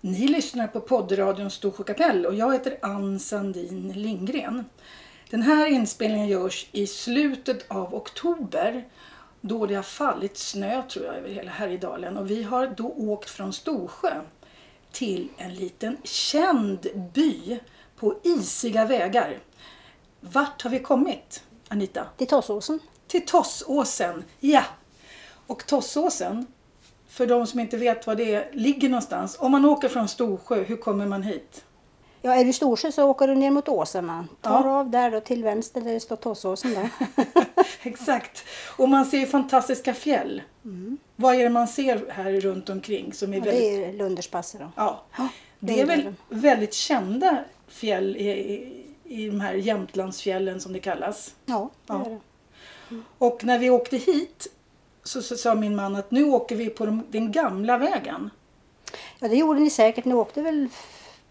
Ni lyssnar på poddradion Storsjö kapell och jag heter Ann Sandin Lindgren. Den här inspelningen görs i slutet av oktober då det har fallit snö tror jag över hela Härjedalen och vi har då åkt från Storsjö till en liten känd by på isiga vägar. Vart har vi kommit, Anita? Till Tossåsen. Till Tossåsen, ja. Och Tossåsen, för de som inte vet var det är, ligger någonstans. Om man åker från Storsjö, hur kommer man hit? Ja, är du i Storsjö så åker du ner mot Åsarna. Tar Ja. av där då till vänster där det står Tossåsen då. Exakt. Och man ser fantastiska fjäll. Vad är det man ser här runt omkring som är Ja, väldigt... det är Lunderspasset då. Ja. Ja, Det är väl Lundaren. väldigt kända fjäll i, i, i de här Jämtlandsfjällen som det kallas. Ja, det Ja. är det. Och när vi åkte hit så, så sa min man att nu åker vi på de, den gamla vägen. Ja, det gjorde ni säkert. Ni åkte väl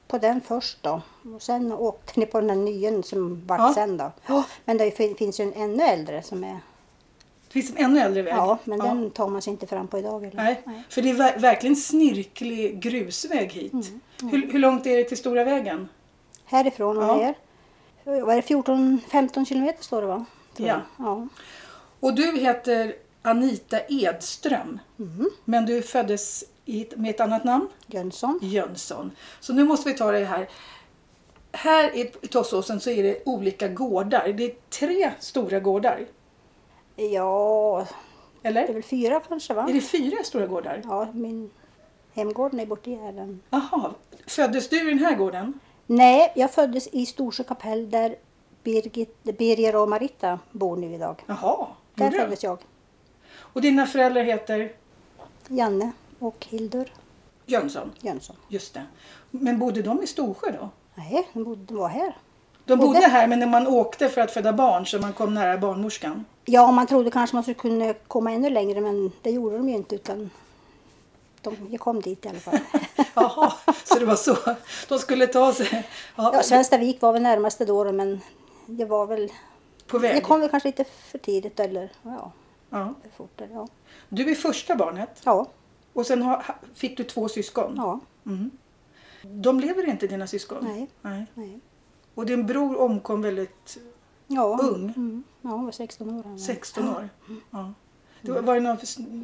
på den först då. Och sen åkte ni på den här nya som vart Ja. sen då. Ja, men det fin- finns ju en ännu äldre som är... Det finns en ännu äldre väg. Ja, men den tar man sig inte fram på idag. Eller? Nej, för det är ver- verkligen snirklig grusväg hit. Mm, Hur, hur långt är det till stora vägen? Härifrån och Ja. ner. Vad är det? 14-15 kilometer står det va? Tror Ja. jag. ja. Och du heter Anita Edström. Mm. Men du föddes i, med ett annat namn, Jönsson. Jönsson. Så nu måste vi ta det här. Här i Tossåsen så är det olika gårdar. Det är tre stora gårdar. Ja, det är Eller? väl fyra kanske va? Är det fyra stora gårdar? Ja, min hemgården är borta i den. Jaha. Föddes du i den här gården? Nej, jag föddes i Storsjö kapell där Birgit, Birger och Marita bor nu idag. Jaha. Där föddes jag. Och dina föräldrar heter Janne och Hildur Jönsson? Jönsson. Just det. Men bodde de i Storsjö då? Nej, de bodde, de var här. De bodde Bodde. här men när man åkte för att föda barn så man kom nära barnmorskan. Ja, man trodde kanske man skulle kunna komma ännu längre men det gjorde de ju inte utan de, jag kom dit i alla fall. Jaha, så det var så. De skulle ta sig ja, Ja, Svenstavik var väl närmaste då då, men det var väl... på väg. Det kom väl kanske lite för tidigt eller ja, Ja. för fort. Eller, ja. Du är första barnet Ja, och sen har, ha- fick du två syskon. ja, Mm. De lever inte dina syskon? Nej. Nej. nej. Och din bror omkom väldigt Ja, Ung? Mm, ja, hon var 16 år. han var. 16 år. Ja. Det var, var det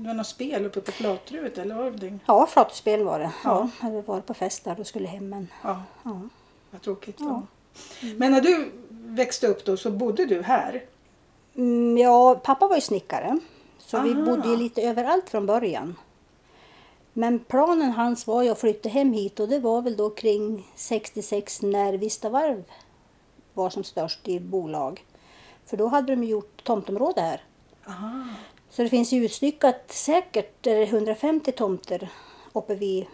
var något spel uppe på Flatruet eller vad var det? Ja, flatuspel var det. Ja. Ja. Hade varit på fest där och skulle hem men Ja, ja. vad tråkigt. Ja. Ja. Men när du växte upp då så bodde du här? Mm, ja, pappa var ju snickare. Så vi Aha. bodde ju lite överallt från början. Men planen hans var ju att flytta hem hit och det var väl då kring 66 när Vistavarv var som störst i bolag. För då hade de gjort tomtområde här. Aha. Så det finns ju utstyckat säkert eh, 150 tomter uppe vid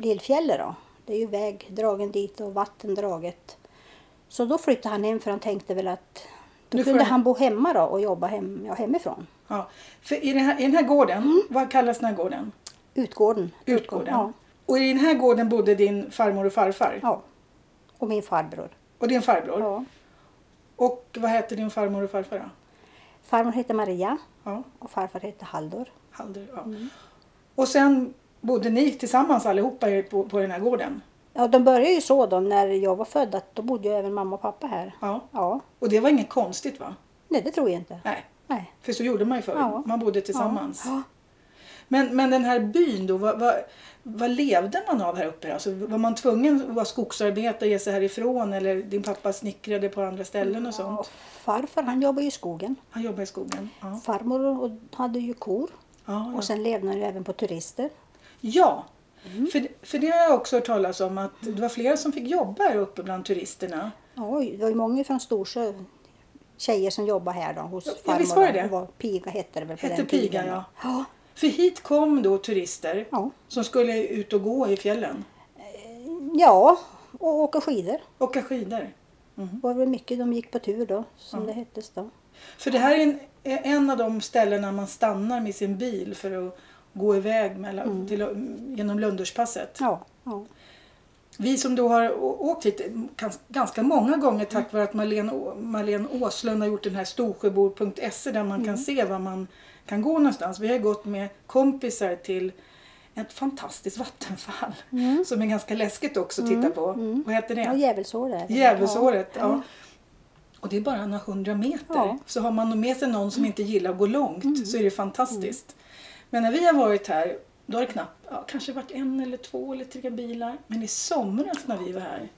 Lillfjället då. Det är ju väg dragen dit och vatten draget. Så då flyttade han hem för han tänkte väl att då Nu kunde jag- han bo hemma då och jobba hem, ja, hemifrån. Ja. För i den här, i den här gården, vad kallas den här gården? Utgården. Utgården. Ja, Och i den här gården bodde din farmor och farfar? ja. Och min farbror. Och din farbror? Ja. Och vad heter din farmor och farfar då? Farmor hette Maria Ja, och farfar hette Halldor. Halder, ja. Mm. Och sen bodde ni tillsammans allihopa på, på den här gården? Ja, de började ju så då när jag var född att då bodde ju även mamma och pappa här. Ja. Ja, Och det var inget konstigt va? nej det tror jag inte. Nej, Nej. för så gjorde man ju förr. Ja. Man bodde tillsammans. Ja. Men, men den här byn då, vad, vad, vad levde man av här uppe? Alltså, var man tvungen att vara skogsarbetare och ge sig härifrån? Eller din pappa snickrade på andra ställen och sånt? Ja, farfar han jobbade ju i skogen. Han jobbade i skogen? Ja. Farmor hade ju kor. Ja, ja. Och sen levde han ju även på turister. ja. Mm. För, för det har jag också hört talas om att det var flera som fick jobba här uppe bland turisterna. Oj, det var ju många från Storsjö tjejer som jobbade här då hos Ja, farmor. visst var det det? var Piga hette det väl på Hette den Piga, tiden. ja. ja. För hit kom då turister Ja. som skulle ut och gå i fjällen. Ja, och åka skidor. Åka skidor. Det var väl mycket de gick på tur då, som Ja. det hette då. För det här är en, en av de ställena man stannar med sin bil för att gå iväg mellan, Mm. till, genom Lunderspasset. Ja, ja. Vi som då har åkt hit gans- ganska många gånger tack vare att Marlene, Marlene Åslund har gjort den här storsjöbor.se där man kan se var man kan gå någonstans. Vi har gått med kompisar till ett fantastiskt vattenfall Mm. som är ganska läskigt också att titta på. Vad heter Ja, det? djävulsår är det. Djävulsåret. Ja. Ja. Och det är bara några hundra meter. Ja. Så har man med sig någon som inte gillar att gå långt så är det fantastiskt. Men när vi har varit här, då har det knappt, ja, kanske varit en eller två eller tre bilar. Men i somras när vi var här,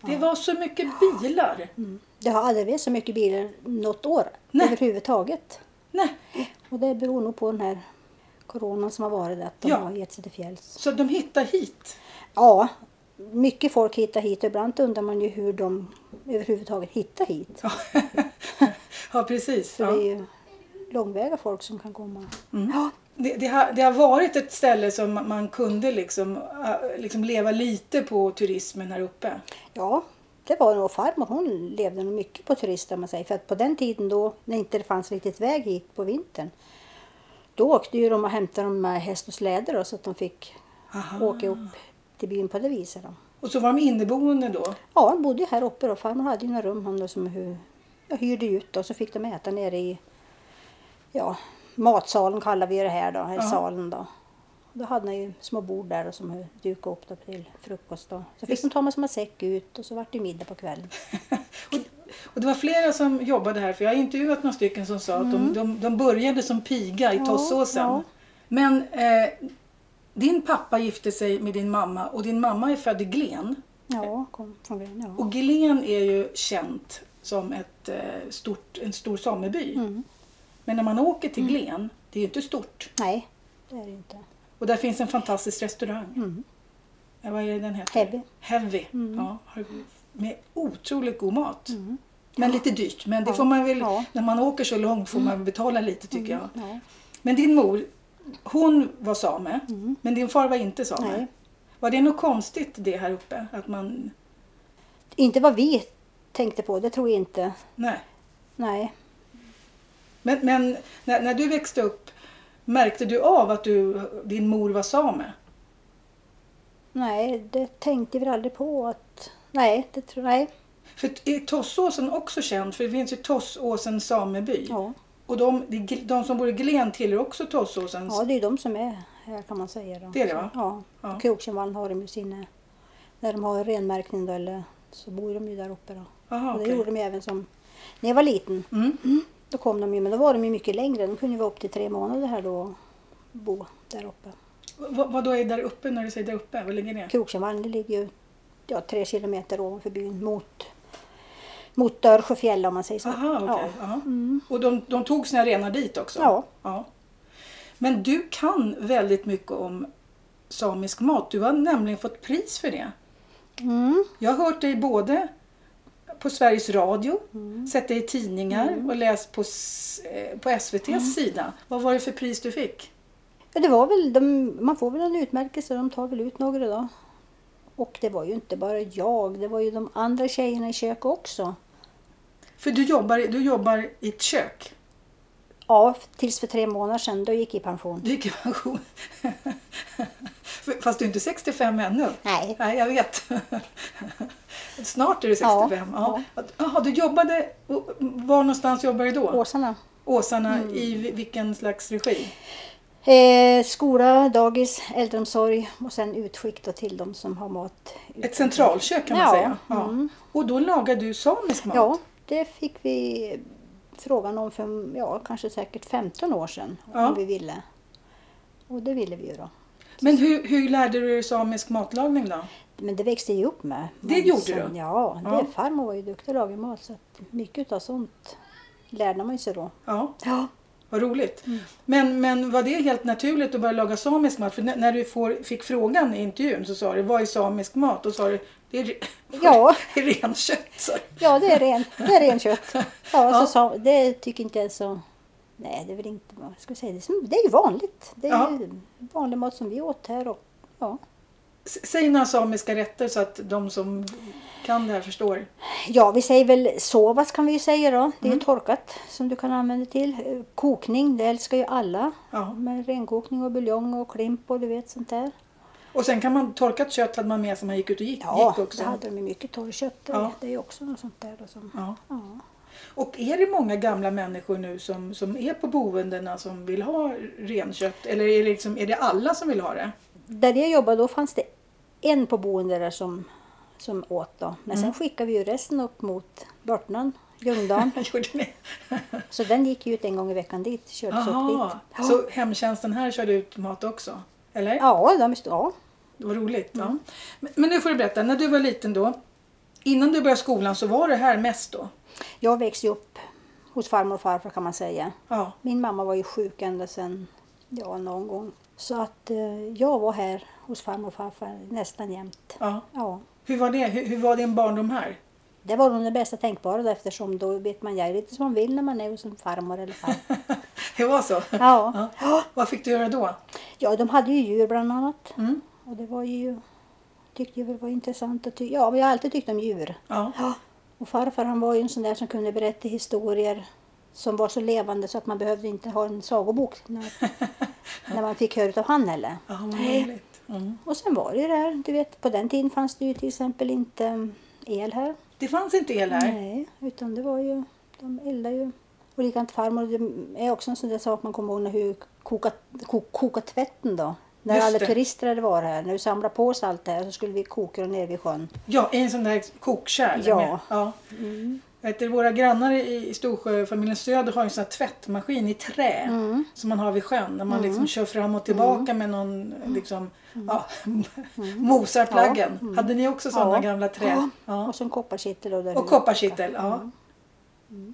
det var så mycket bilar. Mm. Det har aldrig varit så mycket bilar något år Nej. överhuvudtaget. Nej, Och det beror nog på den här coronan som har varit, att de Ja. har gett sig till fjälls. så de hittar hit. Ja, mycket folk hittar hit ibland undrar man ju hur de överhuvudtaget hittar hit. Ja, precis. För Ja. det är ju långväga folk som kan komma. Ja, Det, det, har, det har varit ett ställe som man kunde liksom, äh, liksom leva lite på turismen här uppe. ja, det var nog farmor. Hon levde nog mycket på turister man säger. För att på den tiden då, när inte det fanns riktigt väg hit på vintern. Då åkte ju de och hämtade dem med häst och släde då, så att de fick Aha. åka upp till byn på det viset. Då. Och så var de inneboende då. Ja, han bodde ju här uppe då. Farmor hade ju några rum han då som hu- jag hyrde ut och så fick de äta nere i ja, matsalen kallar vi det här då, eller Ja. salen då. Då hade han ju små bord där och som dukade upp då till frukost då. Så fick de ta med sig säck ut och så vart det middag på kvällen. Och det var flera som jobbade här, för jag har intervjuat några stycken som sa att de, de, de började som piga i Ja, Tossåsen. ja. Men eh, din pappa gifte sig med din mamma och din mamma är född i Glen. Ja, kom från Gren, ja. Och Glen är ju känt som ett, eh, stort, en stor sameby. Mm. Men när man åker till Glen, det är ju inte stort. Nej, det är det inte. Och där finns en fantastisk restaurang. Mm. Ja, vad är den heter? Heavy. Heavy. Mm. Ja, med otroligt god mat. Mm. Men lite dyrt. Men det Ja. får man väl, Ja. Mm. när man åker så långt får man betala lite tycker jag. Ja. Men din mor, hon var same. Mm. Men din far var inte same. Nej. Var det något konstigt det här uppe? Att man, Inte vad vi tänkte på, det tror jag inte. nej. Nej. Men, men när, när du växte upp, märkte du av att du, din mor var same? Nej, det tänkte vi aldrig på att... Nej, det tror nej. För är Tossåsen också känd? För det finns ju Tossåsen sameby. Ja. Och de, de, som bor i Glen tillhör också Tossåsens. Ja, det är de som är här kan man säga. Då. Det är det, va? Ja. Ja. Krokkenvallen har de ju sina... När de har renmärkning då, eller så bor de ju där uppe då. Aha, och det okej. gjorde de även som... När jag var liten, Mm. Då kom de ju, men då var de ju mycket längre. De kunde ju vara upp till tre månader här då och bo där uppe. Vad, vad då är där uppe när du säger där uppe? Vad ligger det? Krokkenvallen det ligger ju ja, tre kilometer ovanför byn mot, mot Dörsjöfjäll om man säger så. Aha, okej. ja. Mm. Och de, de tog sina renar dit också? Ja. ja. Men du kan väldigt mycket om samisk mat. Du har nämligen fått pris för det. Mm. Jag har hört dig både på Sveriges Radio, sett dig i tidningar och läst på, eh, på SVTs sida. Vad var det för pris du fick? Ja, det var väl, de, man får väl en utmärkelse, de tar väl ut några då. Och det var ju inte bara jag, det var ju de andra tjejerna i köket också. För du jobbar, du jobbar i ett kök. Ja, tills för tre månader sedan, då gick jag i pension. Du gick i pension. Fast du är inte 65 ännu. Nej. Nej, jag vet. Snart är du Ja, 65. Ja. Jaha, du jobbade... Var någonstans jobbade du då? Åsarna. Åsarna, Mm. i vi- vilken slags regi? Eh, skola, dagis, äldreomsorg och sen utskick då till de som har mat. Ett centralkök kan man Ja, säga. Ja. mm. Och då lagar du samisk mat? Ja, det fick vi frågan om för ja, kanske säkert 15 år sedan. Ja. Om vi ville. Och det ville vi ju då. Men hur, hur lärde du dig samisk matlagning då? Men det växte jag upp med. Det Men gjorde sen, du? Ja, det, Ja. farmor var ju duktig att laga mat. Så mycket av sånt lärde man sig då. Ja, Ja. vad roligt. Mm. Men, men var det helt naturligt att börja laga samisk mat? För när, du får, fick frågan i intervjun så sa du, vad är samisk mat? Och sa du, det är, Ja. det är renkött. ja, det är ren, det är renkött. Ja, Ja. Så det tycker inte jag är så... Nej, det är väl inte... Vad ska jag säga? Det är, som, det är ju vanligt. Det är Ja. ju vanlig mat som vi åt här. Och, ja. Säg några samiska rätter så att de som kan det här förstår. Ja, vi säger väl sovas kan vi ju säga då. Det är Mm. torkat som du kan använda till. Kokning, det älskar ju alla. Ja. Med renkokning och buljong och klimp och du vet sånt där. Och sen kan man, torkat kött hade man med sig när man gick ut och gick, Ja, gick också. det hade de mycket torrkött. Ja. Ja. Det är ju också något sånt där. Då som, Ja. ja. Och är det många gamla människor nu som, som är på boendena som vill ha renkött? Eller är det, liksom, är det alla som vill ha det? där jag jobbade då fanns det en på boende där som, som åt då. Men Mm. sen skickade vi ju resten upp mot Börtnan, ni? Så den gick ut en gång i veckan dit, kördes upp Jaha, dit. Ja. så hemtjänsten här körde ut mat också? Eller? Ja, de, ja, Det var roligt. Mm. Ja. Men, men nu får du berätta, när du var liten då, innan du började skolan så var det här mest då? jag växte upp hos farmor och farfar kan man säga. Ja. Min mamma var ju sjuk ända sedan, ja någon gång. Så att eh, jag var här hos farmor och farfar nästan jämt. ja. Ja. Hur var det? Hur, hur var din barndom här? Det var nog det bästa tänkbara eftersom då vet man ju lite som man vill när man är hos en farmor eller farfar. Det var så? Ja. Ja. Vad fick du göra då? ja, de hade ju djur bland annat. Mm. Och det var ju, tyckte väl var intressant att ty- Ja, men jag har alltid tyckt om djur. Ja. Ja. Och farfar han var ju en sån där som kunde berätta historier som var så levande så att man behövde inte ha en sagobok när, när man fick höra av han heller. Ja. Mm. Och sen var det ju det här, du vet på den tiden fanns det ju till exempel inte mm, el här. Det fanns inte el här? Nej, utan det var ju, de eldade ju. Och likadant farmor, det är också en sån där sak man kommer ihåg när hur koka, ko, koka tvätten då. När Just alla det. turister hade varit här, när vi samlade på oss allt det här så skulle vi koka dem nere vid sjön. Ja, i en sån där kokkärl? Ja. Med. ja. Vet du, våra grannar i i Storsjö, familjen Söder, har en sån tvättmaskin i trä Mm. som man har vid sjön. Där man liksom kör fram och tillbaka med någon liksom, ja, Mozartplaggen. Hade ni också sådana Mm. Ja. gamla trä? Ja. Ja. Och så en kopparkittel. Och vi- kopparkittel, ja.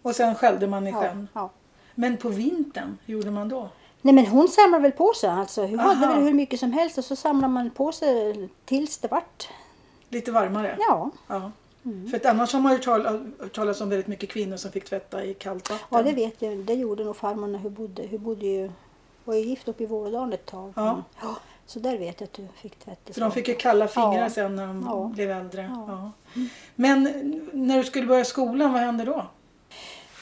Och sen skällde man i Ja, sjön. ja. Men på vintern, hur gjorde man då? Nej men hon samlade väl på sig alltså. Hon hade Aha. väl hur mycket som helst och så samlade man på sig tills det vart. Lite varmare? Ja, Ja. Mm. För att annars har man ju tal- hört talas om väldigt mycket kvinnor som fick tvätta i kallt vatten. ja det vet jag. Det gjorde nog farmor när hon bodde. Hon bodde ju, var ju gift uppe i Vålådalen ett tag. Ja. Mm. ja. Så där vet jag att du fick tvätt. För de fick ju kalla fingrar Ja. sen när de Ja. blev äldre. Ja. Ja. Men när du skulle börja skolan, vad hände då?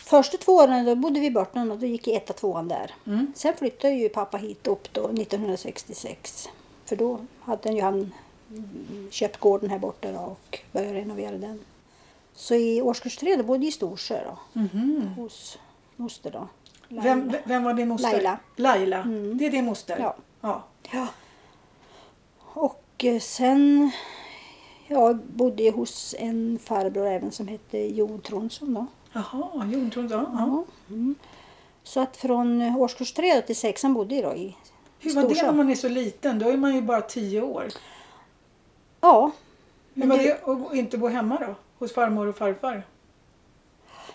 Första två åren då bodde vi i Börtnan och då gick jag etta tvåan där. Mm. Sen flyttade ju pappa hit upp då 1966. För då hade ju han mm, köpt gården här borta då och börjat renovera den. Så i årskurs tre då bodde jag i Storsjö då, Mhm. hos moster då. Vem, vem var din moster? Laila. Laila. Mm. Det är din moster? Ja. ja. Ja. Och eh, sen ja, bodde jag hos en farbror även som hette Jon Tronsson då. Jaha, jordtron. Ja. Ja. Mm. Så att från eh, årskurs tre då till sexan bodde jag då i Hur var det Storsjö. när man är så liten? Då är man ju bara tio år. Ja. Hur Men var du, det att inte bo hemma då? Hos farmor och farfar?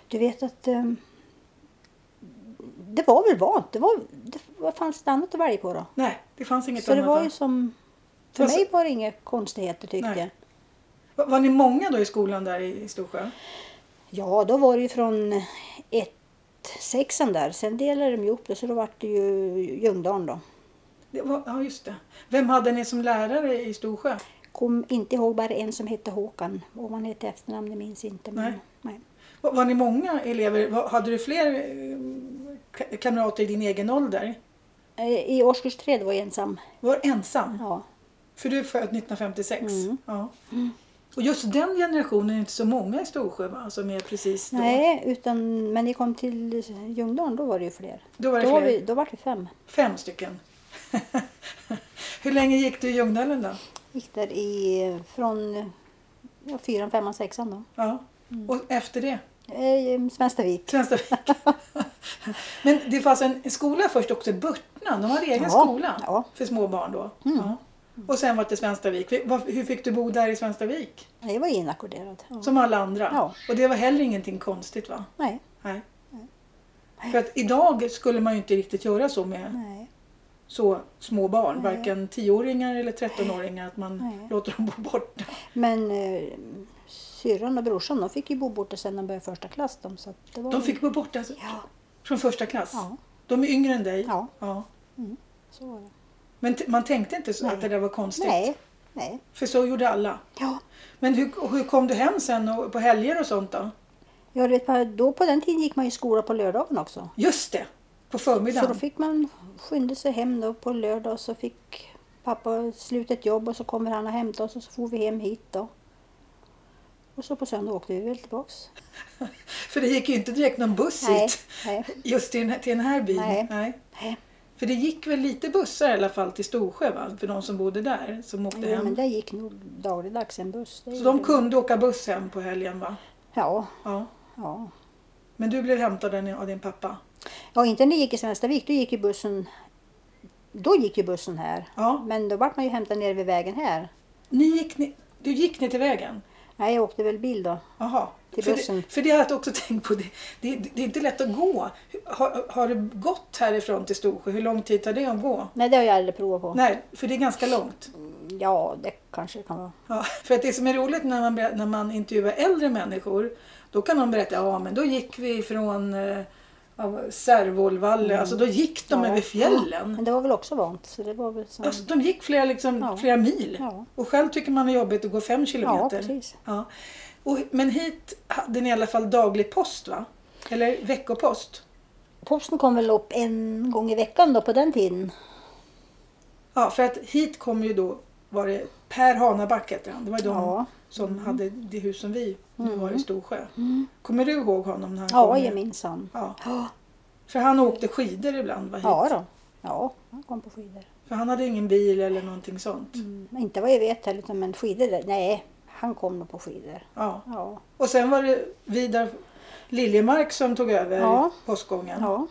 du vet att eh, det var väl vant. Det var, det, vad fanns det annat att välja på då? Nej, det fanns inget Så det annat. var va? ju som... För Fast- mig var det inga konstigheter tyckte jag. Var, var ni många då i skolan där i i Storsjö? Ja, då var det ju från ett, sexan där. Sen delade de upp det så då var det ju Ljungdahl då. Det var, ja, just det. Vem hade ni som lärare i Storsjö? Kom inte ihåg bara en som hette Håkan. Och man hette efternamn, det minns inte. Men, Nej. nej. Var, var ni många elever? Var, hade du fler eh, ka- kamrater i din egen ålder? Eh, I årskurs tre var jag ensam. Var ensam? Ja. För du är född 1956? Mm. Ja. Och just den generationen är inte så många i Storsjö va? Som är precis då. Nej, utan, men ni kom till Ljungdahl, då var det ju fler. Då var det Då var, fler. vi, då var det fem. Fem stycken. Hur länge gick du i Ljungdalen då? Gick där i, från ja, fyran, femman, sexan då. Ja. Mm. Och efter det? Eh, Svenstavik. Svenstavik. Men det fanns en skola först också i Börtnan. De hade egen Ja, skola ja. Mm. för små barn då. Ja. Och sen var det Svenstavik. Hur fick du bo där i Svenstavik? Jag var inackorderad. Ja. Som alla andra? Ja. Och det var heller ingenting konstigt va? Nej, Nej. För att idag skulle man ju inte riktigt göra så med nej. så små barn. Nej. Varken 10-åringar eller 13-åringar. Att man Nej. låter dem bo borta. Men eh, syrran och brorsan de fick ju bo borta sen de började första klass. De, så det var De fick bo borta alltså, Ja, från första klass. ja, De är yngre än dig. ja, Ja. så var det. Men man tänkte inte så Nej. att det där var konstigt. Nej, nej. För så gjorde alla. Ja, Men hur, hur kom du hem sen och på helger och sånt då? jag vet, bara, då på den tiden gick man i skola på lördagen också. Just det! På Så då förmiddagen. fick man skynda sig hem då på lördag och så fick pappa sluta ett jobb och så kommer han och hämtar oss och så får vi hem hit då. Och så på söndag åkte vi väl tillbaks. För det gick ju inte direkt någon buss Nej, hit. nej, Just till den här, till den här byn. Nej. Nej. För det gick väl lite bussar i alla fall till Storsjö va? För de som bodde där som åkte Jo, hem. men det gick nog dagligdags en buss. Så de kunde åka buss hem på helgen va? Ja, Ja. ja. Men du blev hämtad av din pappa? Ja, inte när jag gick i Svenstavik. Då gick ju bussen. Då gick ju bussen här. Ja. Men då vart man ju hämtad nere vid vägen här. Ni gick ni, du gick ner till vägen? Nej, jag åkte väl bil då. Jaha. Till för, bussen. Det, för det har jag också tänkt på. Det, det, det är inte lätt att gå. Har, har du gått härifrån till Storsjö? Hur lång tid tar det att gå? Nej, det har jag aldrig provat på. Nej, för det är ganska långt. Ja, det kanske det kan vara. Ja, för att det som är roligt när man, när man intervjuar äldre människor, då kan de berätta, ja men då gick vi från Särvolvalle, alltså då gick de Mm. Ja. över fjällen. Men det var väl också vant. Så det var väl som... Alltså, de gick flera, liksom, Ja. flera mil. Ja. Och själv tycker man det är jobbigt att gå fem kilometer. Ja. Och, men hit hade ni i alla fall daglig post va? Eller veckopost? Posten kom väl upp en gång i veckan då på den tiden. Ja, för att hit kom ju då, var det Per Hanaback han. Det var de Som hade det hus som vi nu har i Storsjö. Mm. Kommer du ihåg honom när han Ja, gemensamt. Ja. För han åkte skidor ibland va? Hit? ja då. Ja, han kom på skidor. För han hade ingen bil eller någonting sånt. Mm. Inte vad jag vet heller, men skidor, nej, han kom nog på skidor. Ja. Ja, Och sen var det Vidar Liljemark som tog över Ja. postgången. ja.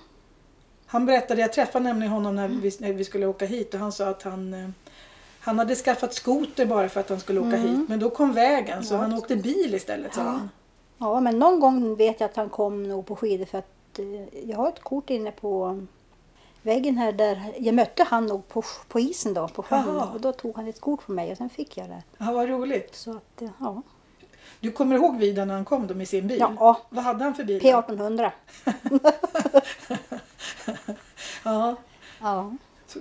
Han berättade, jag träffade nämligen honom när vi, när vi skulle åka hit och han sa att han eh, han hade skaffat skoter bara för att han skulle åka hit men då kom vägen så han åkte bil istället sa han. ja, men någon gång vet jag att han kom nog på skidor för att eh, jag har ett kort inne på väggen här där jag mötte han nog på, på isen då, på sjön. Jaha. Och då tog han ett kort från mig och sen fick jag det. Ja, vad roligt. Så att, eh, ja. Du kommer ihåg Vidar när han kom då med sin bil? Ja, Vad hade han för bil? P1800. Ja, Ja.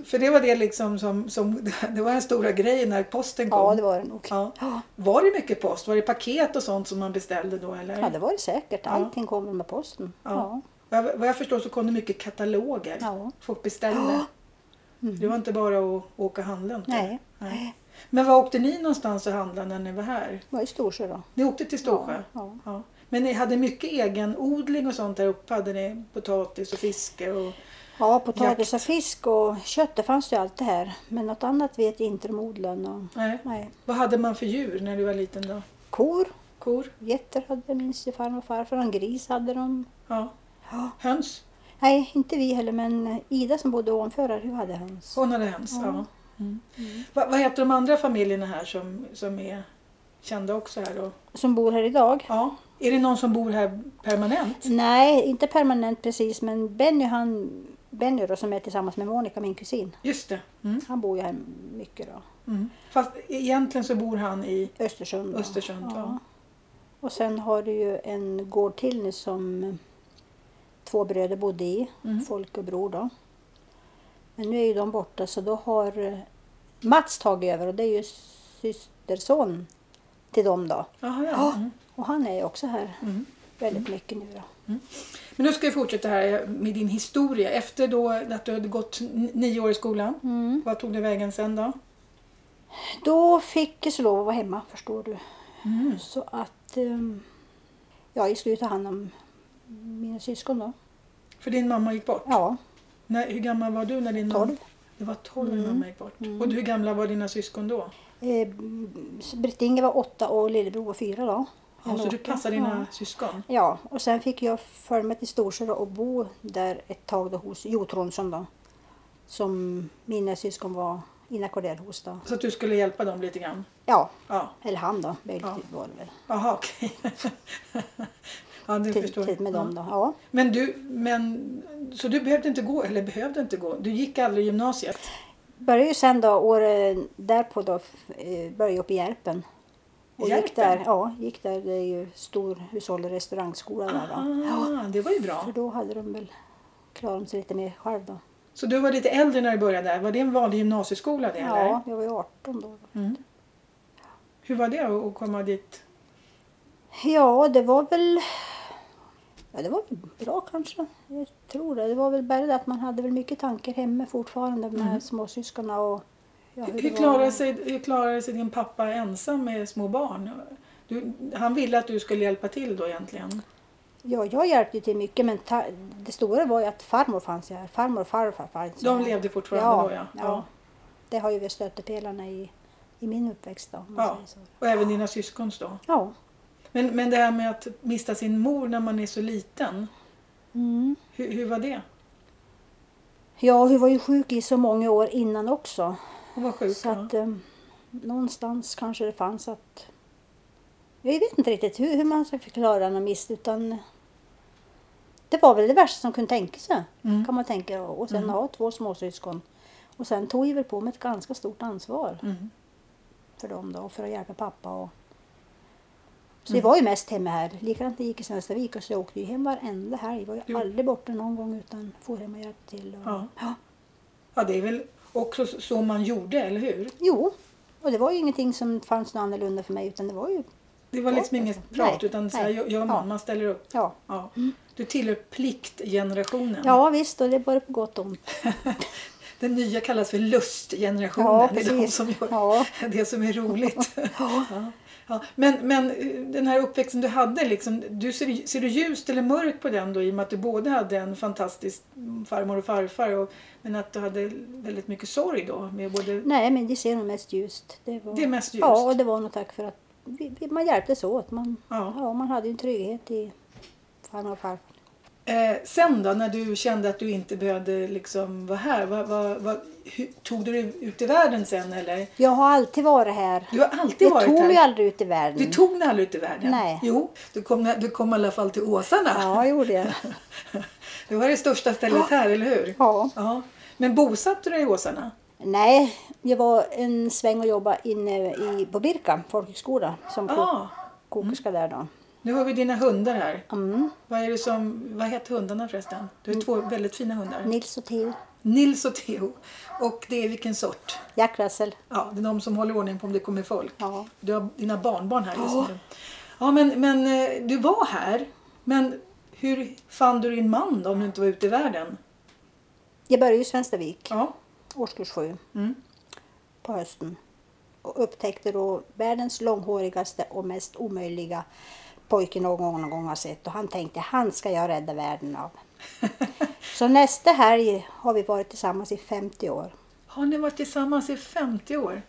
För det var det liksom som, som det var den stora grejen när posten kom. ja, det var det nog. Ja. Ja. Var det mycket post? Var det paket och sånt som man beställde då eller? Ja, det var det säkert. Ja. Allting kom väl med posten. Ja. Ja. Vad jag förstår så kom det mycket kataloger. Ja. Folk beställde. Det var inte bara att åka och handla. Inte? Nej. Nej. Men var åkte ni någonstans och handlade när ni var här? Var i Storsjö då. Ni åkte till Storsjö? Ja. Ja. Men ni hade mycket egen odling och sånt där uppe? Hade ni potatis och fiske? Och... Ja, potatis och fisk och kött det fanns det ju alltid här. Men något annat vet jag inte om odlen. Och, Nej. nej. Vad hade man för djur när du var liten då? Kor, Kor? getter hade jag minns ju farmor och farfar. En gris hade de. Ja. Ja. Höns? Nej, inte vi heller, men Ida som bodde ovanför hon hade höns. Hon hade höns? Ja. Ja. Mm. Vad, vad heter de andra familjerna här som, som är kända också här då? Som bor här idag. Ja. Är det någon som bor här permanent? Nej, inte permanent precis, men Benny, han, Benny då, som är tillsammans med Monica, min kusin, Just det. Mm. han bor ju här mycket då. Mm. Fast egentligen så bor han i Östersund. Då. Östersund. Ja. Och sen har du ju en gård till nu som två bröder bodde i, Mm. Folk och Bror då. Men nu är ju de borta så då har eh, Mats tagit över och det är ju systerson till dem då. Jaha, ja. Ja. Mm. Och han är ju också här Mm. väldigt mycket nu då. Men nu ska vi fortsätta här med din historia. Efter då att du hade gått nio år i skolan, Mm. vad tog du vägen sen då? Då fick jag så lov att vara hemma förstår du. Mm. Så att ehm, ja, jag skulle ta hand om mina syskon då. För din mamma gick bort? Ja, När, hur gammal var du när din mamma... tolv. Det var tolv när Mm. mamma gick bort. Mm. Och hur gamla var dina syskon då? Eh, Britt-Inge var åtta och lillebror var fyra då. Ja, så du passade dina syskon? Ja, och sen fick jag följa med till Storsjö och bo där ett tag då hos Jo Tronsson då. Som mina syskon var inackorderade hos då. Så att du skulle hjälpa dem lite grann? Ja, Ja. eller han då, bägge var det väl. Jaha, okej. ja, du Tid, förstår. tid med ja. dem då. Ja. Men du, men, så du behövde inte gå, eller behövde inte gå? Du gick aldrig gymnasiet? Började ju sen då året därpå då, eh, började jag upp i Järpen. Och gick där, ja, gick där, det är ju stor hushåll och restaurangskola där då. Ah, det var ju bra. För då hade de väl klarat sig lite mer själv då. Så du var lite äldre när du började där. Var det en vanlig gymnasieskola det eller? Ja, jag var ju 18 då. Mm. Hur var det att komma dit? Ja, det var väl... Ja, det var väl bra kanske. Jag tror det. Det var väl bara det att man hade väl mycket tankar hemma fortfarande med Mm. småsyskonen och... Ja, Hur, klarade sig, hur klarade sig din pappa ensam med små barn? Du, han ville att du skulle hjälpa till då egentligen? Ja, jag hjälpte till mycket men ta, det stora var ju att farmor fanns ju här. Farmor och farfar fanns De här. levde fortfarande ja, då ja. ja. Det har ju varit stöttepelarna i, i min uppväxt då. Ja. Och även dina syskons då. ja. Men, men det här med att mista sin mor när man är så liten. Mm. Hur, hur var det? Ja, hon var ju sjuk i så många år innan också. Hon var sjuk? Så att um, någonstans kanske det fanns att... Jag vet inte riktigt hur, hur man ska förklara en miss utan det var väl det värsta som kunde tänka sig. Mm. Kan man tänka. Och sen Mm. ha två småsyskon. Och sen tog jag väl på mig ett ganska stort ansvar Mm. för dem då. För att hjälpa pappa. Och... Så Mm. det var ju mest hemma här. Likadant jag gick i Svenstavik och så jag åkte ju hem varenda helg. Jag var ju Jo. aldrig borta någon gång utan for hem och hjälpte till. Och... Ja. Ja. ja, det är väl också så man gjorde, eller hur? Jo, och det var ju ingenting som fanns något annorlunda för mig utan det var ju, Det var liksom Ja, inget alltså. prat Nej, utan så här nej. gör gör man, Ja. man ställer upp. ja. Ja. Du tillhör pliktgenerationen. Ja visst, och det är både på gott och ont. Den nya kallas för lustgenerationen. Ja, det är de som gör det som är roligt. Ja. Men, men eh, den här uppväxten du hade, liksom, du ser, ser du ljust eller mörkt på den då i och med att du både hade en fantastisk farmor och farfar och, men att du hade väldigt mycket sorg då? Med både, Nej, men det ser nog mest ljust. Det, var... Det är mest ljust. Ja, och det var nog tack för att vi, vi, man hjälptes åt. Man, Ja. ja. man hade en trygghet i farmor och farfar. Eh, sen då när du kände att du inte behövde liksom vara här, vad, vad, vad, hur, tog du dig ut i världen sen eller? Jag har alltid varit här. Du har alltid Jag varit tog här. mig aldrig ut i världen. Du tog dig aldrig ut i världen? Nej. Jo, du kom, du kom i alla fall till Åsarna. Ja, gjorde jag. Det var det största stället här, eller hur? Ja. ja. Men bosatte du dig i Åsarna? Nej, jag var en sväng och jobbade inne i, på Birka folkhögskola som Ja. kokerska där då. Nu har vi dina hundar här. Mm. Vad, är det som, vad heter hundarna förresten? Du har två väldigt fina hundar. Nils och Theo. Nils och Theo. Och det är vilken sort? Jack Russell. Ja, det är de som håller ordning på om det kommer folk. Ja. Du har dina barnbarn här just nu. Ja, men, men eh, du var här. Men hur fann du din man då om du inte var ute i världen? Jag började i Svenstavik, Ja. årskurs sju, Mm. på hösten. Och upptäckte då världens långhårigaste och mest omöjliga pojke någon gång, någon gång har sett. Och han tänkte, han ska jag rädda världen av. Så nästa helg har vi varit tillsammans i 50 år. Har ni varit tillsammans i 50 år?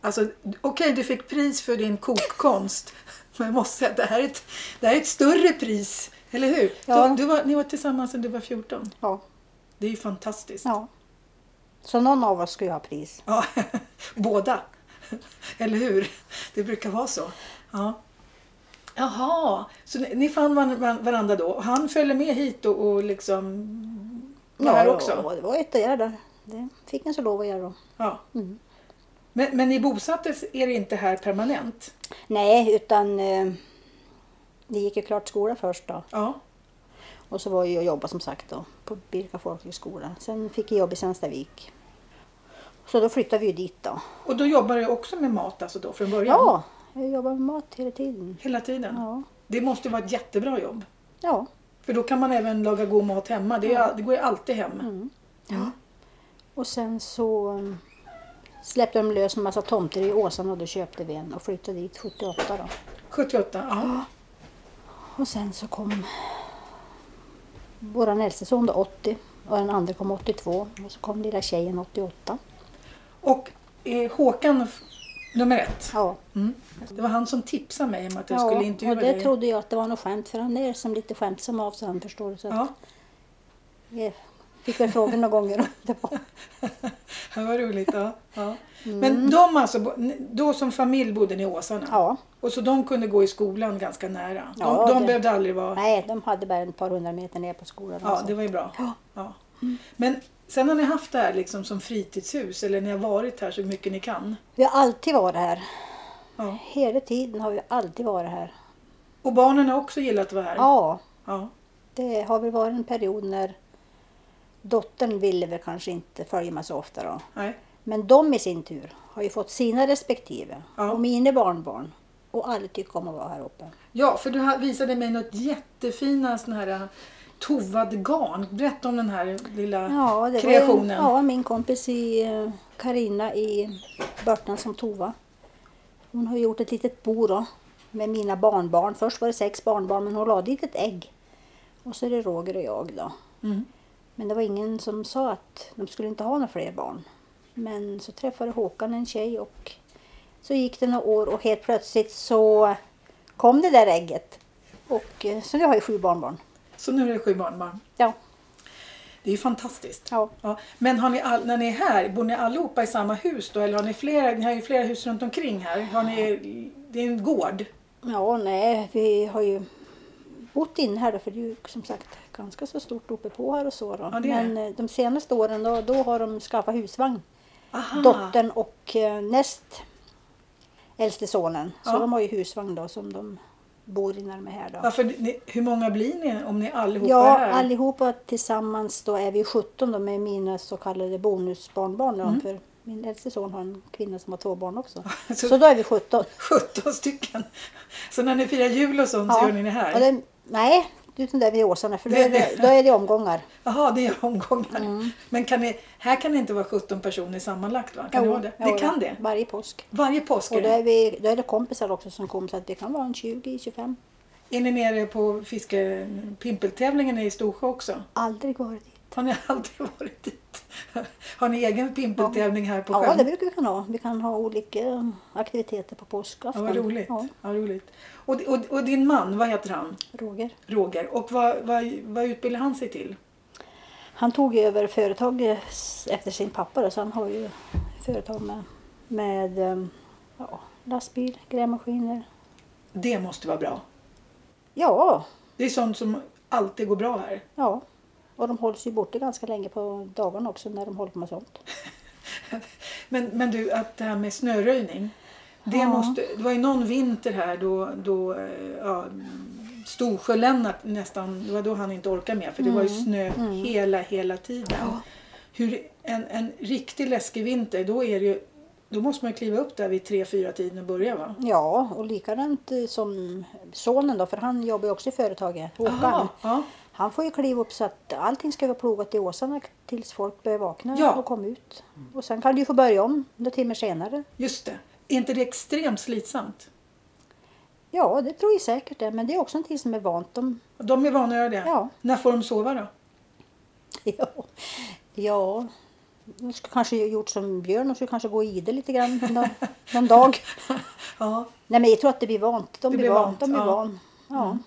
Alltså, okej, du fick pris för din kokkonst. Men jag måste säga att det här är ett, det här är ett större pris. Eller hur? Ja. Du, du var, ni var tillsammans sedan du var 14. Ja. Det är ju fantastiskt. ja. Så någon av oss ska ju ha pris. Ja, båda. Eller hur? Det brukar vara så. Ja. Jaha, så ni, ni fann var- var- varandra då. Och Han följde med hit och, och liksom var här också? Ja, det var ett år där. Det fick en så lov att göra då. Ja. Mm. Men, men ni bosattes er inte här permanent? Nej, utan eh, det gick ju klart skola först då. Ja. Och så var jag och jobbade som sagt då på Birka folkhögskola. Sen fick jag jobb i Svenstavik. Så då flyttade vi ju dit då. Och då jobbar du också med mat alltså då från början? Ja, jag jobbar med mat hela tiden. Hela tiden? Ja. Det måste vara ett jättebra jobb. Ja. För då kan man även laga god mat hemma. Det, är, det går ju alltid hem. Mm. Ja. Och sen så um, släppte de lös en massa tomter i Åsarna och då köpte vi en och flyttade dit 78 då. 78? Ja. Och sen så kom vår äldste son då 80 och den andra kom 82 och så kom lilla tjejen 88. Och eh, Håkan nummer ett. Ja, Mm. Det var han som tipsade mig om att jag ja skulle intervjua det dig. trodde jag att det var något skämt för han är som lite skämtsam av sig han förstår du, så Ja, jag fick väl frågan några gånger om det var. det var roligt. Ja. Ja. Mm. Men de alltså, då som familj bodde ni i Åsarna? Ja, Och så de kunde gå i skolan ganska nära? De, Ja, de det- behövde aldrig vara... nej de hade bara ett par hundra meter ner på skolan. Ja, alltså. det var ju bra. Ja. Ja. Men sen har ni haft det här liksom som fritidshus eller ni har varit här så mycket ni kan? Vi har alltid varit här. Ja. Hela tiden har vi alltid varit här. Och barnen har också gillat att vara här? Ja, Ja. det har väl varit en period när dottern ville väl kanske inte följa med så ofta då. Nej. Men de i sin tur har ju fått sina respektive Ja. och mina barnbarn. Och alla tycker om att vara här uppe. Ja, för du visade mig något jättefina sån här tovad garn. Berätta om den här lilla Ja, det kreationen. var ja, min kompis i eh, Karina i Börtan som tova. Hon har gjort ett litet bo då. med mina barnbarn. Först var det sex barnbarn men hon la dit ett ägg. Och så är det Roger och jag då. Mm. Men det var ingen som sa att de skulle inte ha några fler barn. Men så träffade Håkan en tjej och så gick det några år och helt plötsligt så kom det där ägget. Och eh, så nu har jag sju barnbarn. Så nu är det sju barnbarn. Ja, Det är ju fantastiskt. ja. Ja. Men har ni all, när ni är här, bor ni allihopa i samma hus då? Eller har ni flera, ni har ju flera hus runt omkring här. Har ni, det är en gård. Ja, nej, vi har ju bott inne här då, för det är ju som sagt ganska så stort uppe på här och så. Då. Ja, Men eh, de senaste åren då, då har de skaffat husvagn. Aha. Dottern och eh, näst äldste sonen. Så Ja. de har ju husvagn då som de bor i när de är här då. Ja, för ni, hur många blir ni om ni allihopa Ja, är här? allihopa tillsammans då är vi 17 då med mina så kallade bonusbarnbarn. Mm. För min äldste son har en kvinna som har två barn också. Så- Så då är vi 17. 17 stycken. Så när ni firar jul och sånt så gör ni det här? Det, nej, utan det är vid Åsarna för då Det- är det, då är det omgångar. Jaha, det är omgångar. Mm. Men kan ni, här kan det inte vara 17 personer sammanlagt va? Kan det Jo, vara det? jo, Det kan det? Varje påsk. Varje påsk Och då det. är, vi, då är det kompisar också som kommer så att det kan vara en 20-25. Är ni nere på fiske pimpeltävlingen i Storsjö också? Aldrig varit dit. Har ni aldrig varit dit? Har ni egen pimpeltävling här på Ja, sjön? det brukar vi kunna ha. Vi kan ha olika aktiviteter på Ja, påskafton. vad roligt. Ja, Ja, roligt. Och, och, och din man, vad heter han? Roger. Roger. Och vad, vad, vad utbildar han sig till? Han tog över företaget efter sin pappa då, så han har ju företag med, med ehm, ja, lastbil, grävmaskiner. Det måste vara bra. Ja, Det är sånt som alltid går bra här. ja. Och de hålls ju borta ganska länge på dagarna också när de håller på med sånt. Men, men du, att det här med snöröjning. Det, Ja. måste, det var ju någon vinter här då, då eh, ja, Storsjö-Lennart nästan, det var då han inte orkade mer för det var ju snö hela, hela tiden. Ja. Hur, en, en riktig läskig vinter, då, är det ju, då måste man kliva upp där vid tre fyra tiden och börja va? Ja, och likadant eh, som sonen då, för han jobbar ju också i företaget, Håkan. Ja. Han får ju kliva upp så att allting ska vara plogat i åsarna tills folk börjar vakna Ja. och komma ut. Och sen kan du få börja om några timmar senare. Just det. Är inte det extremt slitsamt? Ja, det tror jag säkert det. Men det är också en tid som är vant. De, De är vana att göra det. Ja. När får de sova då? ja, ja, de skulle kanske gjort som Björn. De skulle kanske gå i det lite grann någon, någon dag. Ja. Nej, men jag tror att det blir vant. De Det blir blir van. vant, De blir ja. Mm. van. Ja.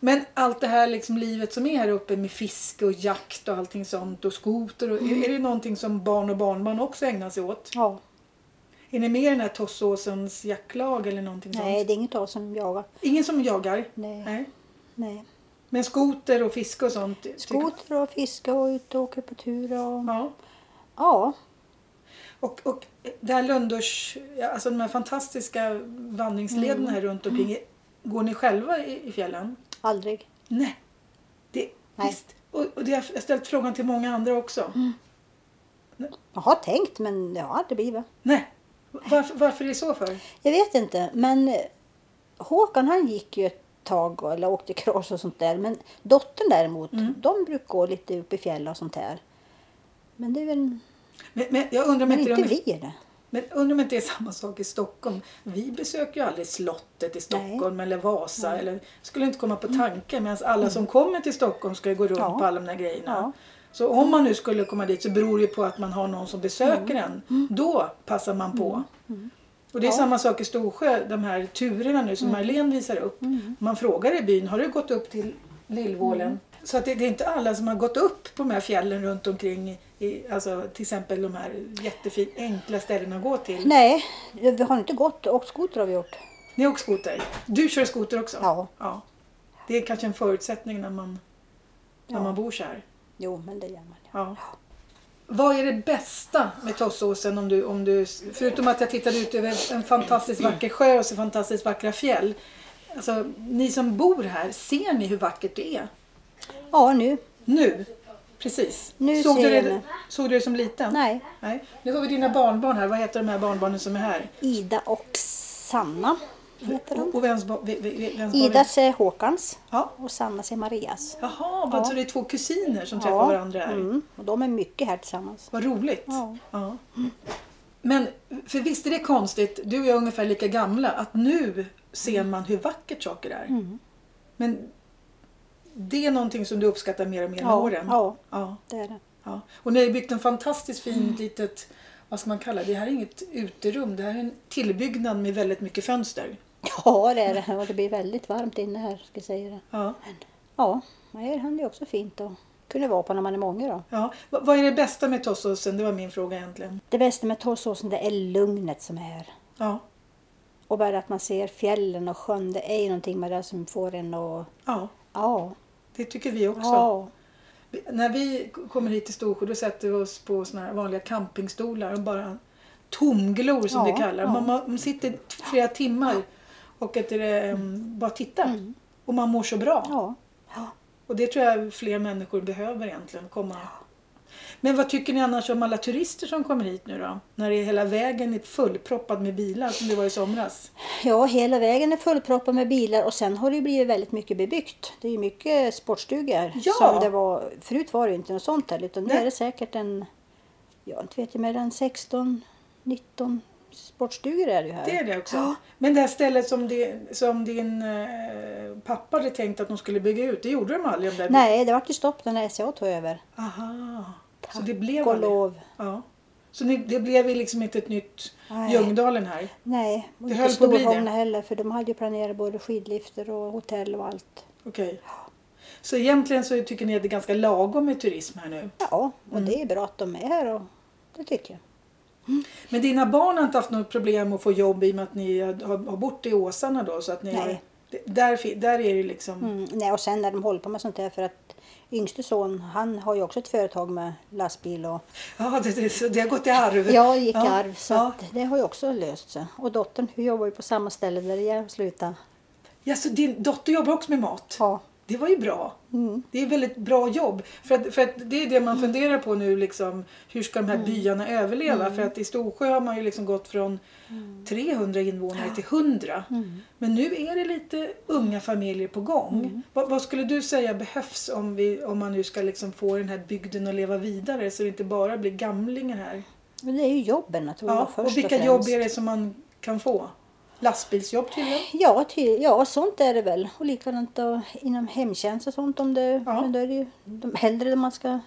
Men allt det här liksom livet som är här uppe med fiske och jakt och allting sånt och skoter. Och, är, är det någonting som barn och barnbarn också ägnar sig åt? ja. Är ni med i den här Tossåsens jaktlag eller någonting Nej, sånt? det är inget av som jagar. Ingen som jagar? Nej. Nej. Men skoter och fiske och sånt? Skoter och fiska och ut och åka på tur. Och... Ja. Ja. Och, och det här Lundors, alltså de här fantastiska vandringslederna här runt omkring. Går ni själva i, i fjällen? Aldrig. Nej. Det, Nej. Visst. Och, och det har jag ställt frågan till många andra också. Jag har tänkt, men det har aldrig blivit. Nej. Varför, varför är det så för? Jag vet inte, men eh, Håkan han gick ju ett tag eller åkte cross och sånt där. Men dottern däremot, Mm. de brukar gå lite upp i fjällen och sånt här. Men det är väl Men, men jag undrar men inte, vi är det. Men undrar om inte det är samma sak i Stockholm. Vi besöker ju aldrig slottet i Stockholm eller Vasa. Eller, skulle inte komma på tanken. Medan alla som kommer till Stockholm ska ju gå runt Mm. Ja. på alla de där grejerna. Ja. Så om man nu skulle komma dit så beror det på att man har någon som besöker Mm. en. Då passar man på. Och det är Ja. samma sak i Storsjö, de här turerna nu Mm. som Marlene visar upp. Man frågar i byn, har du gått upp till Lillvålen? Så att det, det är inte alla som har gått upp på de här fjällen runt omkring. I, alltså till exempel de här jättefina enkla ställena att gå till. Nej, vi har inte gått. Och skoter har vi gjort. Ni har åkt skoter? Du kör skoter också? Ja. ja. Det är kanske en förutsättning när man, när Ja. man bor så här. Jo, men det gör man. Ja. Vad är det bästa med Tossåsen? Om du, om du, förutom att jag tittade ut över en fantastiskt vacker sjö och så fantastiskt vackra fjäll. Alltså, ni som bor här, ser ni hur vackert det är? Ja, nu. Nu? Precis. Nu såg, du det, såg du det som liten? Nej. Nej. Nu har vi dina barnbarn här. Vad heter de här barnbarnen som är här? Ida och Sanna heter de. och vems, vems Idas är Håkans Ja. och Sannas är Marias. Jaha, Ja. så det är två kusiner som träffar varandra här? Mm, och de är mycket här tillsammans. Vad roligt. Ja. Ja. Men för visst är det konstigt, du och jag är ungefär lika gamla, att nu ser man hur vackert saker är. Mm. Men det är någonting som du uppskattar mer och mer med Ja, åren? ja, ja. det är det. ja. Och ni har ju byggt en fantastiskt fin Mm. litet, vad ska man kalla det? Det här är inget uterum, det här är en tillbyggnad med väldigt mycket fönster. Ja, det är det. Och det blir väldigt varmt inne här, ska jag säga det. Ja. Ja, nej, han är också fint att kunna vara på när man är många då. Ja. Va- Vad är det bästa med Tossåsen? Det var min fråga egentligen. Det bästa med Torsåsen det är lugnet som är här. Ja. Och bara att man ser fjällen och sjön, det är ju någonting med det som får en att... ja, Ja, det tycker vi också. ja, Vi- När vi kommer hit till Storsjö då sätter vi oss på såna vanliga campingstolar och bara tomglor som Ja, det kallar. ja. Man, man sitter flera timmar och att det, um, bara tittar. Mm. Och man mår så bra. Och det tror jag fler människor behöver egentligen. komma. Men vad tycker ni annars om alla turister som kommer hit nu då? När det är hela vägen är fullproppad med bilar som det var i somras. Ja, hela vägen är fullproppad med bilar och sen har det blivit väldigt mycket bebyggt. Det är ju mycket sportstugor. Ja. Som det var, förut var det inte något sånt här utan nu är det säkert en, ja inte vet jag, mellan 16, 19 sportstugor är det ju här. Det är det också. Ja. Men det här stället som, det, som din eh, pappa hade tänkt att de skulle bygga ut, det gjorde de aldrig? Där. Nej, det vart ju stopp när SCA tog över. Aha. Så Tack det blev och lov. Ja. Så det blev liksom inte ett nytt Nej. Ljungdalen här? Nej, och Det inte höll på att bli det. Storholmna heller för de hade ju planerat både skidlifter och hotell och allt. Okej. Så egentligen så tycker ni att det är ganska lagom med turism här nu? Ja, och Mm. det är bra att de är här och det tycker jag. Men dina barn har inte haft något problem att få jobb i och med att ni har, har bott i Åsarna då? Så att ni Nej. Har, där, där är det liksom... Mm, nej, och sen när de håller på med sånt här för att yngste son han har ju också ett företag med lastbil och Ja, det, det, så det har gått i arv. jag gick i Ja, arv så ja. att det har ju också löst sig. Och dottern hon jobbar ju på samma ställe där jag slutade. Ja, så din dotter jobbar också med mat? Ja. Det var ju bra. Mm. Det är väldigt bra jobb. För att, för att det är det man funderar på nu. Liksom, hur ska de här Mm. byarna överleva? För att i Storsjö har man ju liksom gått från 300 invånare till 100. Mm. Men nu är det lite unga familjer på gång. Mm. Vad, vad skulle du säga behövs om, vi, om man nu ska liksom få den här bygden att leva vidare så det inte bara blir gamlingar här? Men det är ju jobben tror jag Ja, först och vilka främst. jobb är det som man kan få? Lastbilsjobb tydligen? Ja, ty, ja, sånt är det väl. Och likadant då, inom hemtjänst och sånt. Om det, Ja. Men då är det ju de äldre man ska...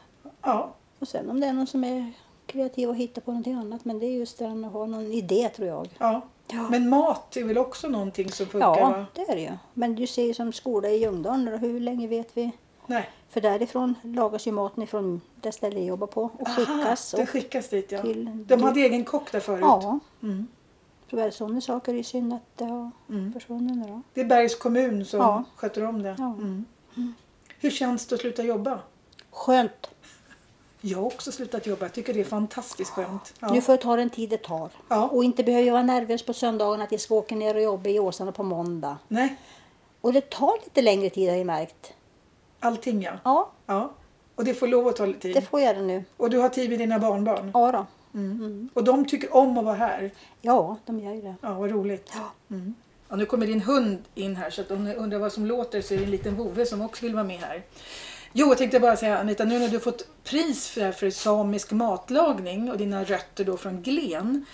Ja, Och sen om det är någon som är kreativ och hittar på någonting annat. Men det är just det att ha någon idé tror jag. ja. Ja. Men mat är väl också någonting som funkar? Ja, Va? det är det ju. Men du ser ju som skola i Ljungdalen, hur länge vet vi? Nej. För därifrån lagas ju maten ifrån det ställe jag jobbar på och skickas. det Och, skickas dit ja. till- De hade egen kock där förut. ja, Mm. Det sådana saker. Är synd att det har Mm. försvunnit nu då. Det är Bergs kommun som Ja. sköter om det. Ja. Mm. Hur känns det att sluta jobba? Skönt. Jag har också slutat jobba. Jag tycker det är fantastiskt skönt. Ja. Nu får jag ta den tid det tar. Ja. Och inte behöver jag vara nervös på söndagen att jag ska åka ner och jobba i Åsarna på måndag. Nej, Och det tar lite längre tid har jag märkt. allting ja. Ja, ja. Och det får lov att ta lite tid. det får jag det nu. Och du har tid med dina barnbarn. Ja då. Mm. Och de tycker om att vara här. Ja, de gör ju det. Ja, vad roligt. Ja. Mm. Ja, nu kommer din hund in här så att om ni undrar vad som låter så är det en liten vovve som också vill vara med här. Jo, jag tänkte bara säga Anita, nu när du fått pris för, för samisk matlagning och dina rötter då från Glen.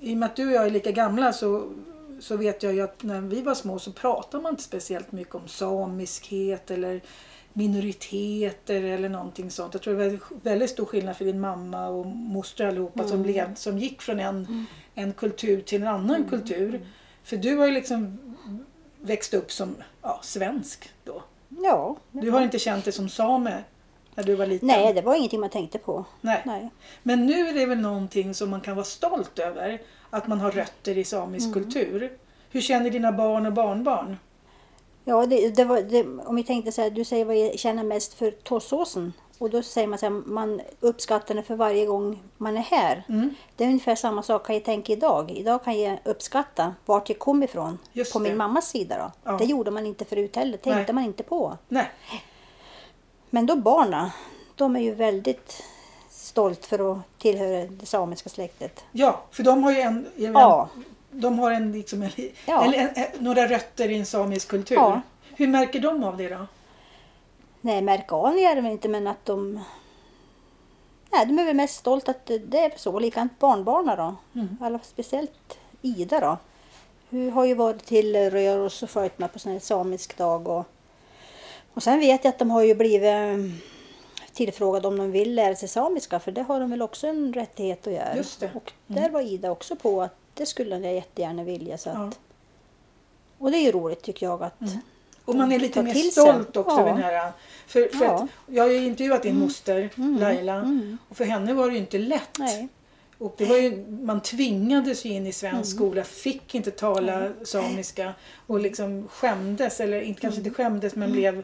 I och med att du och jag är lika gamla så, så vet jag ju att när vi var små så pratade man inte speciellt mycket om samiskhet eller minoriteter eller någonting sånt. Jag tror det var väldigt stor skillnad för din mamma och moster allihopa som, lev, som gick från en, en kultur till en annan kultur. För du har ju liksom växt upp som ja, svensk då. Ja. Du har inte känt dig som same när du var liten? Nej, det var ingenting man tänkte på. Nej. Nej. Men nu är det väl någonting som man kan vara stolt över? Att man har rötter i samisk Mm. kultur. Hur känner dina barn och barnbarn? Ja, det, det var, det, om vi tänkte så här, du säger vad jag känner mest för tossåsen. Och då säger man så här, man uppskattar den för varje gång man är här. Mm. Det är ungefär samma sak kan jag tänka idag. Idag kan jag uppskatta vart jag kom ifrån. Just på det. min mammas sida då. Ja. Det gjorde man inte förut heller, tänkte Nej. man inte på. Nej. Men då barna, de är ju väldigt stolt för att tillhöra det samiska släktet. Ja, för de har ju en, Ja. De har en, liksom, en, Ja. en, en, några rötter i en samisk kultur. Ja. Hur märker de av det då? Nej, märka av gör de inte, men att de... Nej, de är väl mest stolta att det- det är så. Likadant barnbarnen då. Alla, speciellt Ida då. Hon har ju varit till Röros och följt med på sån här samisk dag. Och, och sen vet jag att de har ju blivit eh, tillfrågade om de vill lära sig samiska. För det har de väl också en rättighet att göra. Just det. Och där var Ida också på att det skulle jag jättegärna vilja. Så att, Ja. Och det är ju roligt tycker jag att Och man är lite mer stolt också Ja. över den här. För, för Ja. jag har ju intervjuat din moster Laila och för henne var det ju inte lätt. Nej. Och det var ju, man tvingades ju in i svensk Mm. skola, fick inte tala samiska och liksom skämdes, eller inte, kanske Mm. inte skämdes men blev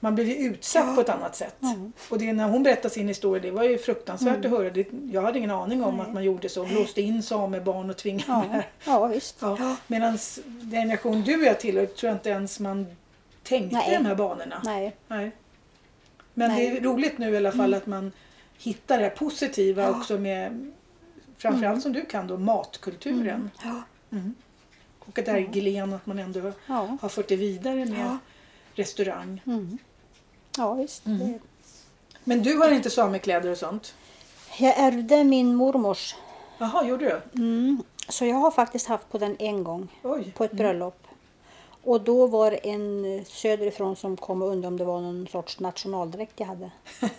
man blev ju utsatt på ett annat sätt. Mm. Och det när hon berättade sin historia, det var ju fruktansvärt att höra. Det, jag hade ingen aning om Nej. att man gjorde så. Låste in samebarn och tvingade Ja, med. ja visst. Ja. Medan den generation du och jag tillhör tror jag inte ens man tänkte Nej. de här banorna. Nej. Nej. Men Nej. Mm. det är roligt nu i alla fall att man hittar det här positiva också med framförallt som du kan då matkulturen. Ja. Och att det här är glen att man ändå Ja. har fört det vidare med Ja. restaurang. Mm. Ja, visst. Mm. Det- Men du har inte samekläder och sånt? Jag ärvde min mormors. Jaha, gjorde du? Mm. Så jag har faktiskt haft på den en gång. Oj. På ett bröllop. Och då var det en söderifrån som kom och undrade om det var någon sorts nationaldräkt jag hade.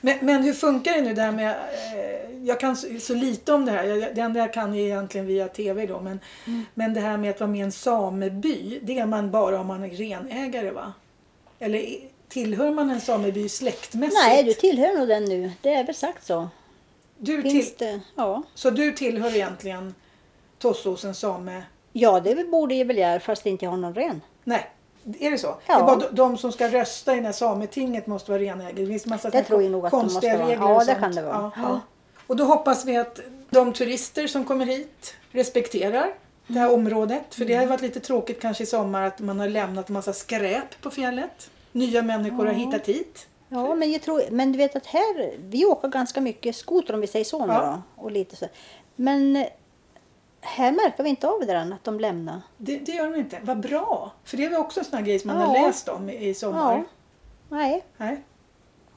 Men, men hur funkar det nu där med, eh, jag kan så, så lite om det här, jag, det enda jag kan är egentligen via tv då, men, Mm. men det här med att vara med i en sameby, det är man bara om man är renägare va? Eller tillhör man en sameby släktmässigt? Nej, du tillhör nog den nu. Det är väl sagt så. du Finns till, det? Ja. Så du tillhör egentligen Tossåsens same... Ja, det borde jag väl göra fast inte jag har någon ren. Nej, är det så? Ja. Det är bara de, de som ska rösta i det här sametinget måste vara renägare. Det finns massa Det tror jag nog att de konstiga måste vara. regler Ja, och det kan det vara. Ja, Ja. ja. Och då hoppas vi att de turister som kommer hit respekterar det här området. För det har ju varit lite tråkigt kanske i sommar att man har lämnat en massa skräp på fjället. Nya människor har hittat hit. Ja, men jag tror, men du vet att här, vi åker ganska mycket skoter om vi säger så Ja. då. Och lite så. Men eh, här märker vi inte av det än att de lämnar. Det, det gör de inte. Vad bra! För det är väl också en sån grej som man Ja. har läst om i, i sommar. Ja. Nej. Nej.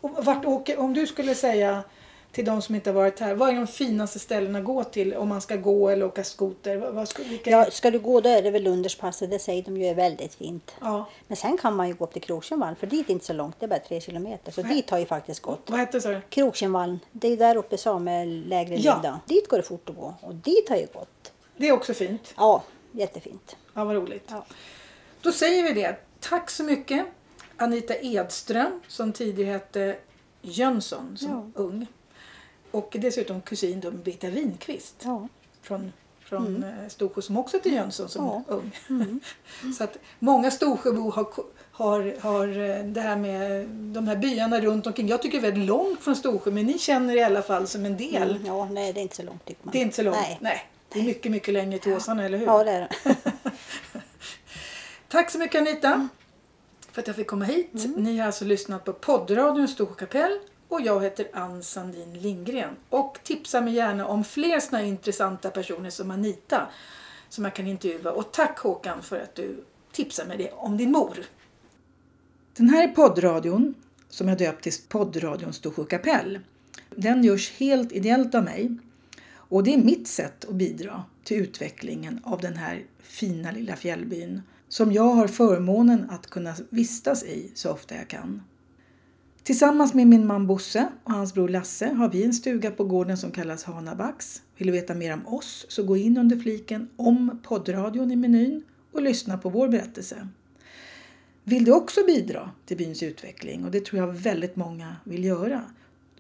Och vart åker, om du skulle säga till de som inte har varit här, vad är de finaste ställena att gå till om man ska gå eller åka skoter? Vad, skulle, vilka... Ja, ska du gå då är det väl Lunderspasset, det säger de ju är väldigt fint. ja. Men sen kan man ju gå upp till Krokkenvallen för dit är inte så långt, det är bara tre kilometer. Så Nej. dit har ju faktiskt gått. Vad hette det? Krokkenvallen, det är ju där uppe samelägret Ja. ligger. Dit går det fort att gå och dit har jag gått. Det är också fint. Ja, jättefint. Ja, vad roligt. Ja. Då säger vi det. Tack så mycket Anita Edström som tidigare hette Jönsson som ung. Och dessutom kusin då med Britta Winqvist Ja. från, från mm. Storsjö som också hette Jönsson som Ja. ung. så att många Storsjöbor har, har, har eh, det här med de här byarna runt omkring. Jag tycker det är väldigt långt från Storsjö men ni känner i alla fall som en del. Mm, ja, nej det är inte så långt tycker man. Det är inte så långt. Nej. Nej. Det är mycket, mycket längre till Åsarna, eller hur? Ja, det är det. Tack så mycket Anita Mm. för att jag fick komma hit. Ni har alltså lyssnat på poddradion Storsjö kapell och jag heter Ann Sandin Lindgren. Och tipsa mig gärna om fler såna intressanta personer som Anita som jag kan intervjua. Och tack Håkan för att du tipsar mig det om din mor. Den här poddradion som jag döpt till poddradion Storsjö kapell. Den görs helt ideellt av mig. Och det är mitt sätt att bidra till utvecklingen av den här fina lilla fjällbyn som jag har förmånen att kunna vistas i så ofta jag kan. Tillsammans med min man Bosse och hans bror Lasse har vi en stuga på gården som kallas Hanabax. Vill du veta mer om oss så gå in under fliken om poddradion i menyn och lyssna på vår berättelse. Vill du också bidra till byns utveckling och det tror jag väldigt många vill göra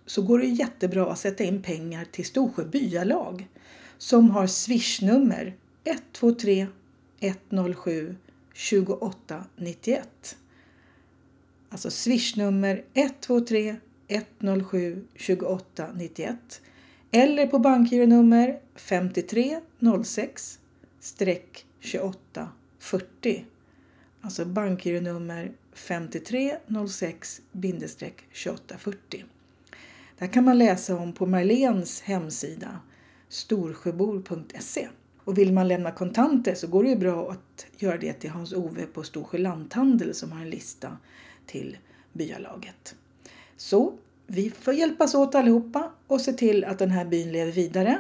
så går det jättebra att sätta in pengar till Storsjö byalag som har swishnummer 123 107 2891. Alltså swishnummer 123 107 2891 eller på bankgironummer 5306 28 40. Alltså bankgironummer 5306 28 40. Det här kan man läsa om på Marlens hemsida storsjöbor.se. Och vill man lämna kontanter så går det ju bra att göra det till Hans-Ove på Storsjö lanthandel som har en lista till byalaget. Så Vi får hjälpas åt allihopa och se till att den här byn lever vidare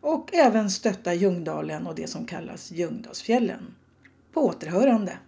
och även stötta Ljungdalen och det som kallas Ljungdalsfjällen. På återhörande!